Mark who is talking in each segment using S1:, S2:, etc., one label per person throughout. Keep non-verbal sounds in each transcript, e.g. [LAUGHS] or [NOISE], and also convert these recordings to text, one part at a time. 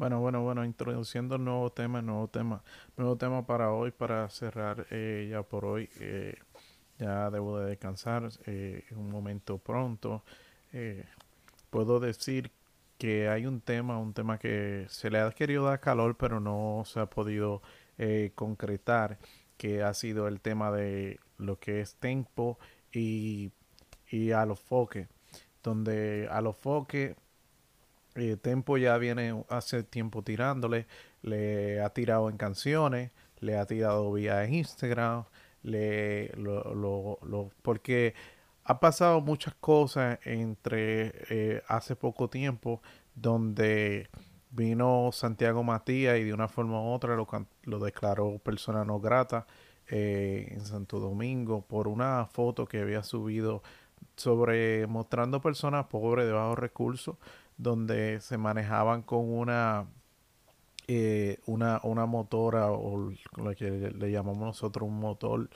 S1: Bueno, bueno, bueno, introduciendo nuevo tema, nuevo tema, nuevo tema para hoy, para cerrar eh, ya por hoy. Eh, ya debo de descansar, eh, un momento pronto. Puedo decir que hay un tema, un tema que se le ha querido dar calor, pero no se ha podido concretar, que ha sido el tema de lo que es tempo y, y a donde a los eh, Tempo ya viene hace tiempo tirándole, le ha tirado en canciones, le ha tirado vía Instagram, le lo, lo, lo- porque ha pasado muchas cosas entre eh, hace poco tiempo donde vino Santiago Matías y de una forma u otra lo, lo declaró persona no grata eh, en Santo Domingo por una foto que había subido sobre mostrando personas pobres de bajos recursos donde se manejaban con una eh, una, una motora o lo que le, llamamos nosotros un motor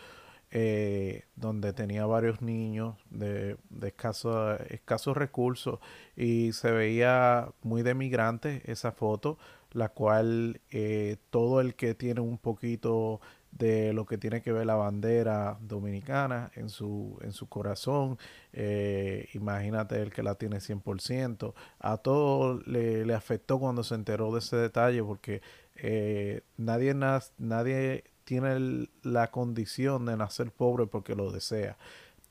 S1: eh, donde tenía varios niños de, escasos recursos y se veía muy de migrante esa foto, la cual eh, todo el que tiene un poquito de lo que tiene que ver la bandera dominicana en su, en su corazón, eh, imagínate el que la tiene 100%, a todo le, le afectó cuando se enteró de ese detalle porque eh, nadie, nadie tiene la condición de nacer pobre porque lo desea.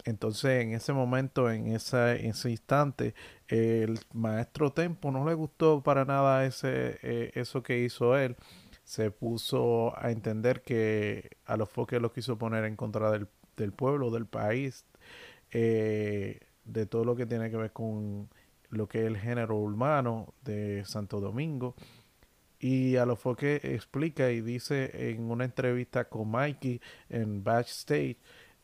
S1: Entonces, en ese momento, en esa, en ese instante, el maestro Tempo no le gustó para nada ese, eh, eso que hizo él. Se puso a entender que a los foques lo quiso poner en contra del, del pueblo, del país, eh, de todo lo que tiene que ver con lo que es el género urbano de Santo Domingo. Y a lo que explica y dice en una entrevista con Mikey en Backstage,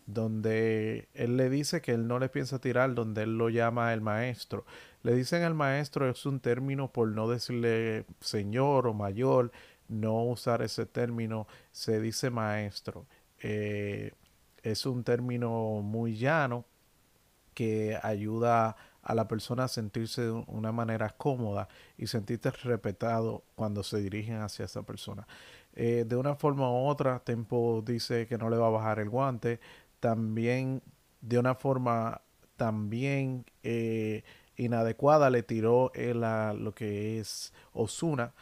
S1: donde él le dice que él no le piensa tirar, donde él lo llama el maestro. Le dicen el maestro es un término por no decirle señor o mayor, no usar ese término, se dice maestro. Eh, es un término muy llano que ayuda a la persona a sentirse de una manera cómoda y sentirse respetado cuando se dirigen hacia esa persona. Eh, de una forma u otra, Tempo dice que no le va a bajar el guante. También, de una forma también eh, inadecuada, le tiró el, lo que es Osuna.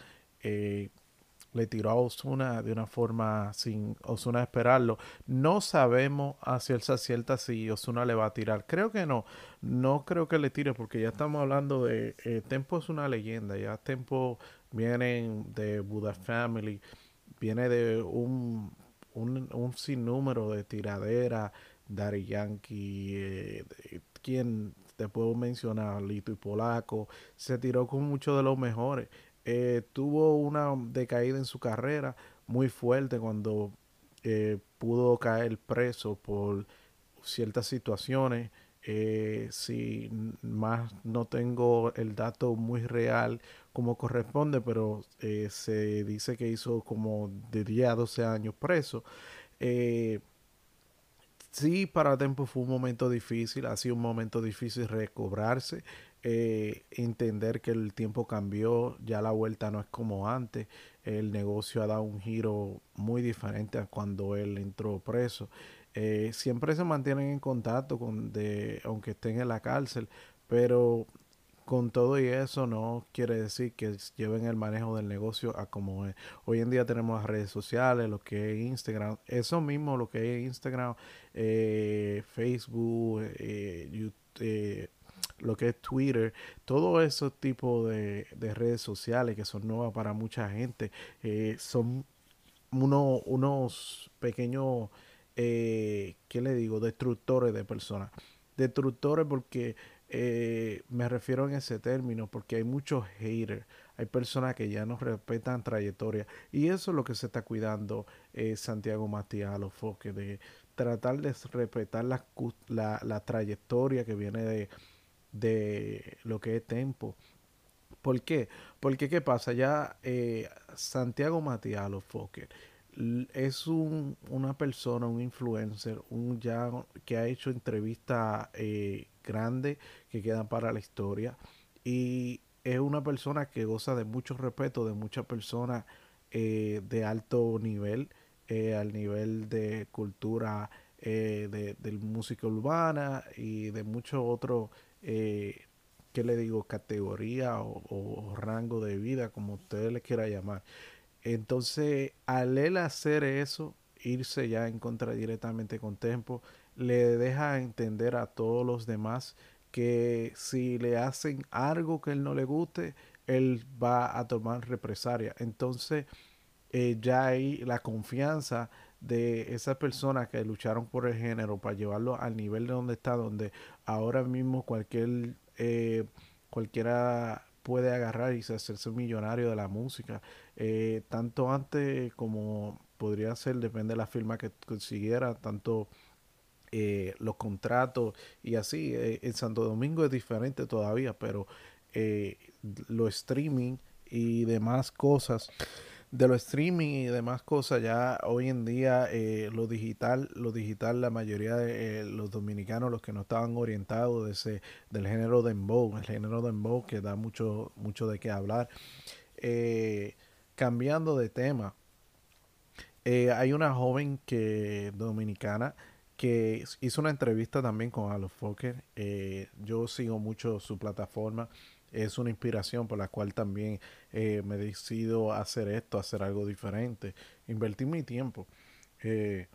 S1: Le tiró a Osuna de una forma sin Osuna esperarlo. No sabemos a cierta cierta si Osuna le va a tirar. Creo que no. No creo que le tire porque ya estamos hablando de eh, Tempo es una leyenda. Ya Tempo viene de Buddha Family, viene de un, un, un sinnúmero de tiraderas. Daddy Yankee, eh, quien te puedo mencionar, Lito y Polaco, se tiró con muchos de los mejores eh, tuvo una decaída en su carrera muy fuerte cuando eh, pudo caer preso por ciertas situaciones. Eh, si más no tengo el dato muy real como corresponde, pero se dice que hizo como de 10 a 12 años preso. Eh, Sí, para Tempo fue un momento difícil, ha sido un momento difícil recobrarse, eh, entender que el tiempo cambió, ya la vuelta no es como antes, el negocio ha dado un giro muy diferente a cuando él entró preso. Eh, siempre se mantienen en contacto con aunque estén en la cárcel, pero con todo y eso no quiere decir que lleven el manejo del negocio a como es. Hoy en día tenemos las redes sociales, lo que es Instagram, eso mismo, lo que es Instagram, eh, Facebook, YouTube, lo que es Twitter, todo esos tipos de, de redes sociales que son nuevas para mucha gente, eh, son uno- unos pequeños, eh, ¿qué le digo? Destructores de personas. Destructores porque eh, me refiero en ese término, porque hay muchos haters, hay personas que ya no respetan trayectoria. Y eso es lo que se está cuidando eh, Santiago Matías a los foques, de tratar de respetar la, la, la trayectoria que viene de, de lo que es Tempo. ¿Por qué? Porque ¿qué pasa? Ya eh, Santiago Matías Fokker es un, una persona, un influencer, un ya que ha hecho entrevistas eh, grandes que quedan para la historia y es una persona que goza de mucho respeto, de muchas personas eh, de alto nivel, eh, al nivel de cultura eh, de, música urbana y de muchos otros, eh, ¿qué le digo?, categoría o, rango de vida, como ustedes le quiera llamar. Entonces, al él hacer eso, irse ya en contra directamente con Tempo, le deja entender a todos los demás que si le hacen algo que él no le guste, él va a tomar represalia. Entonces, eh, ya hay la confianza de esas personas que lucharon por el género para llevarlo al nivel de donde está, donde ahora mismo cualquier eh, cualquiera puede agarrar y hacerse millonario de la música, eh, tanto antes como podría ser, depende de la firma que consiguiera, tanto eh, los contratos y así. en Santo Domingo es diferente todavía, pero lo streaming y demás cosas de lo streaming y demás cosas, ya hoy en día eh, lo digital, lo digital, la mayoría de eh, los dominicanos, los que no estaban orientados de ese, del género de dembow, el género de dembow que da mucho, mucho de qué hablar. Eh, cambiando de tema, hay una joven que dominicana que hizo una entrevista también con Alo Fokker. yo sigo mucho su plataforma es una inspiración por la cual también eh, me decido hacer esto, hacer algo diferente, invertir mi tiempo. Eh,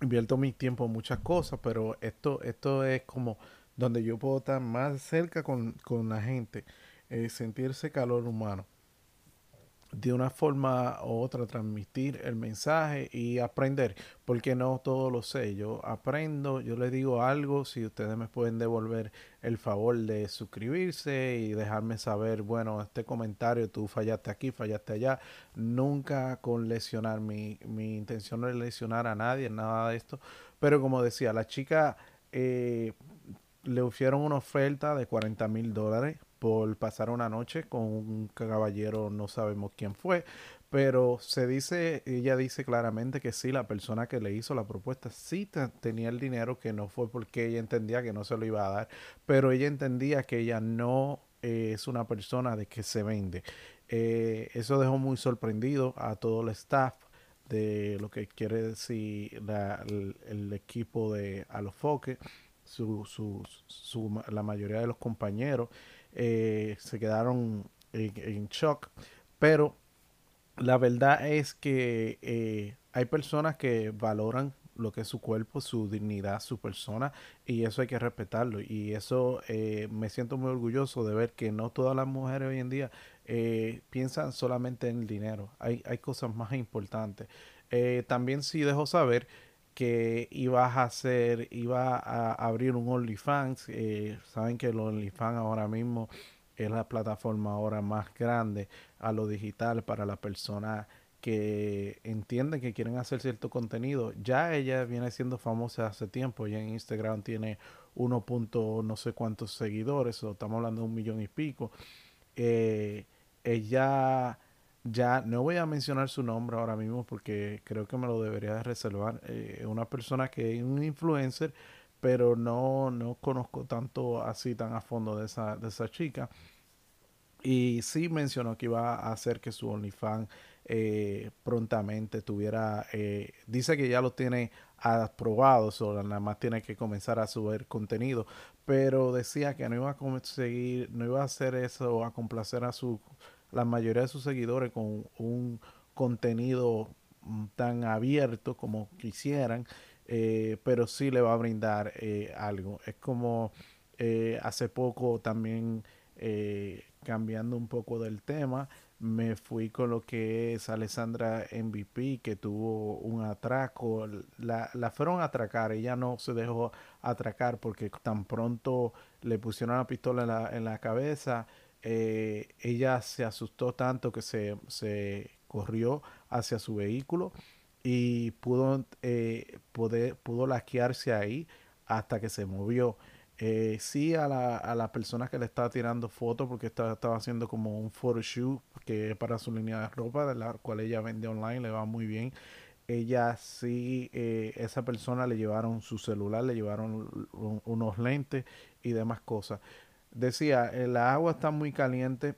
S1: invierto mi tiempo en muchas cosas, pero esto, esto es como donde yo puedo estar más cerca con, con la gente, eh, sentirse calor humano de una forma u otra transmitir el mensaje y aprender, porque no todo lo sé. Yo aprendo, yo les digo algo, si ustedes me pueden devolver el favor de suscribirse y dejarme saber, bueno, este comentario, tú fallaste aquí, fallaste allá, nunca con lesionar, mi, mi intención no es lesionar a nadie, nada de esto, pero como decía, la chica eh, le ofrecieron una oferta de 40 mil dólares por pasar una noche con un caballero, no sabemos quién fue, pero se dice, ella dice claramente que sí, la persona que le hizo la propuesta sí tenía el dinero, que no fue porque ella entendía que no se lo iba a dar, pero ella entendía que ella no eh, es una persona de que se vende. Eh, eso dejó muy sorprendido a todo el staff de lo que quiere decir el, equipo de Alofoque, su, su, su, la mayoría de los compañeros. Eh, se quedaron en, shock. Pero la verdad es que eh, hay personas que valoran lo que es su cuerpo, su dignidad, su persona, y eso hay que respetarlo. Y eso eh, me siento muy orgulloso de ver que no todas las mujeres hoy en día piensan solamente en el dinero. Hay, hay cosas más importantes. también sí dejo saber que iba a hacer, iba a abrir un OnlyFans. Eh, saben que el OnlyFans ahora mismo es la plataforma ahora más grande a lo digital para las personas que entienden que quieren hacer cierto contenido. Ya ella viene siendo famosa hace tiempo, ya en Instagram tiene uno punto no sé cuántos seguidores, o estamos hablando de un millón y pico. Eh, ella ya no voy a mencionar su nombre ahora mismo porque creo que me lo debería de reservar. Eh, una persona que es un influencer, pero no, no conozco tanto así tan a fondo de esa, de esa chica. Y sí mencionó que iba a hacer que su OnlyFans eh, prontamente tuviera, eh, dice que ya lo tiene aprobado, solo nada más tiene que comenzar a subir contenido, pero decía que no iba a conseguir, no iba a hacer eso a complacer a su la mayoría de sus seguidores con un contenido mm, tan abierto como quisieran, eh, pero sí le va a brindar eh, algo. Es como eh, hace poco también cambiando un poco del tema, me fui con lo que es Alessandra MVP, que tuvo un atraco. La, la fueron a atracar, ella no se dejó atracar porque tan pronto le pusieron la pistola en la, en la cabeza, eh, ella se asustó tanto que se, se, corrió hacia su vehículo y pudo, eh, poder, pudo laquearse ahí hasta que se movió. Eh, sí a la, a persona que le estaba tirando fotos porque estaba, estaba haciendo como un photoshoot que es para su línea de ropa de la cual ella vende online le va muy bien ella sí eh, esa persona le llevaron su celular le llevaron unos lentes y demás cosas decía, la agua está muy caliente.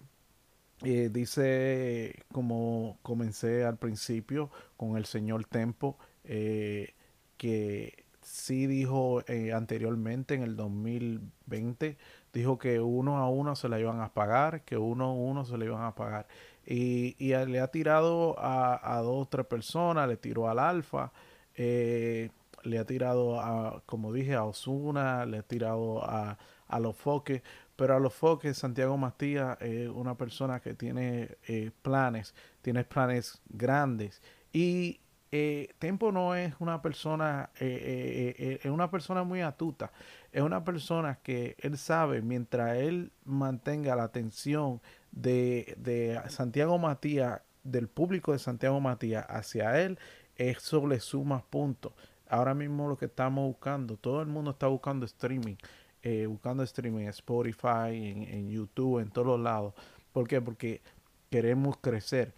S1: dice, como comencé al principio con el señor Tempo, que sí dijo anteriormente en el 2020 dijo que uno a uno se la iban a pagar, que uno a uno se le iban a pagar. Y, le ha tirado a, dos o tres personas, le tiró al Alfa, eh, le ha tirado a, como dije, a Osuna, le ha tirado a, a los Foques, pero a los Foques Santiago Matías es una persona que tiene eh, planes, tiene planes grandes. Y eh, Tempo no es una persona, es una persona muy atuta es una persona que él sabe, mientras él mantenga la atención de, Santiago Matías, del público de Santiago Matías hacia él, eso le suma puntos. Ahora mismo lo que estamos buscando, todo el mundo está buscando streaming, eh, buscando streaming en Spotify, en, en, YouTube, en todos los lados. ¿Por qué? Porque queremos crecer.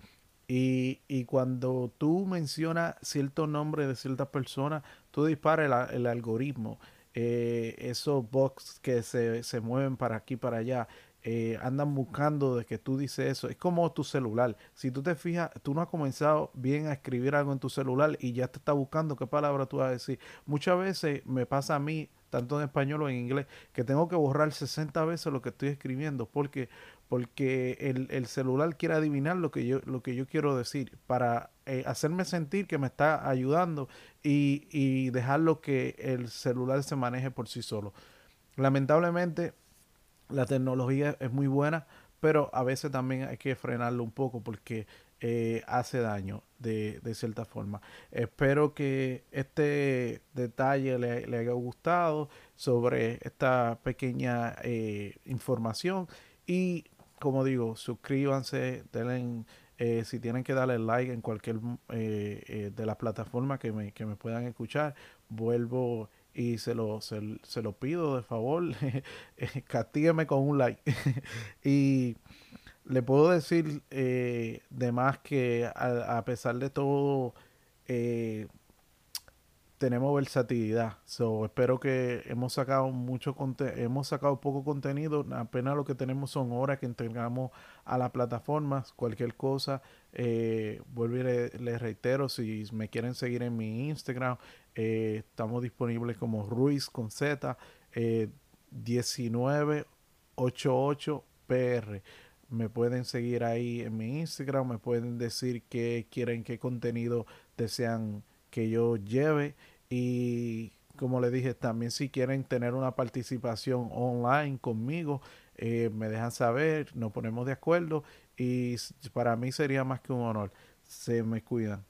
S1: Y, y cuando tú mencionas cierto nombre de ciertas personas, tú disparas el algoritmo eh, esos box que se, se, mueven para aquí para allá. Eh, andan buscando de que tú dices eso. Es como tu celular. Si tú te fijas, tú no has comenzado bien a escribir algo en tu celular y ya te está buscando qué palabra tú vas a decir. Muchas veces me pasa a mí, tanto en español o en inglés, que tengo que borrar 60 veces lo que estoy escribiendo porque porque el, celular quiere adivinar lo que yo, lo que yo quiero decir para eh, hacerme sentir que me está ayudando y, y dejarlo que el celular se maneje por sí solo. Lamentablemente, la tecnología es muy buena, pero a veces también hay que frenarlo un poco porque eh, hace daño de, cierta forma. Espero que este detalle le, haya gustado sobre esta pequeña eh, información y como digo, suscríbanse, denle, eh, si tienen que darle like en cualquier eh, de las plataformas que me, que me puedan escuchar, vuelvo y se lo, se, lo pido de favor, [LAUGHS] castígueme con un like. [LAUGHS] y le puedo decir de más que a, pesar de todo, tenemos versatilidad. So, espero que hemos sacado mucho hemos sacado poco contenido. Apenas lo que tenemos son horas que entregamos a las plataformas. Cualquier cosa, eh, vuelvo y les reitero, si me quieren seguir en mi Instagram, eh, estamos disponibles como Ruiz con Z eh, 1988PR. Me pueden seguir ahí en mi Instagram, me pueden decir qué quieren, qué contenido desean que yo lleve y como le dije, también si quieren tener una participación online conmigo, eh, me dejan saber, nos ponemos de acuerdo y para mí sería más que un honor. Se me cuidan.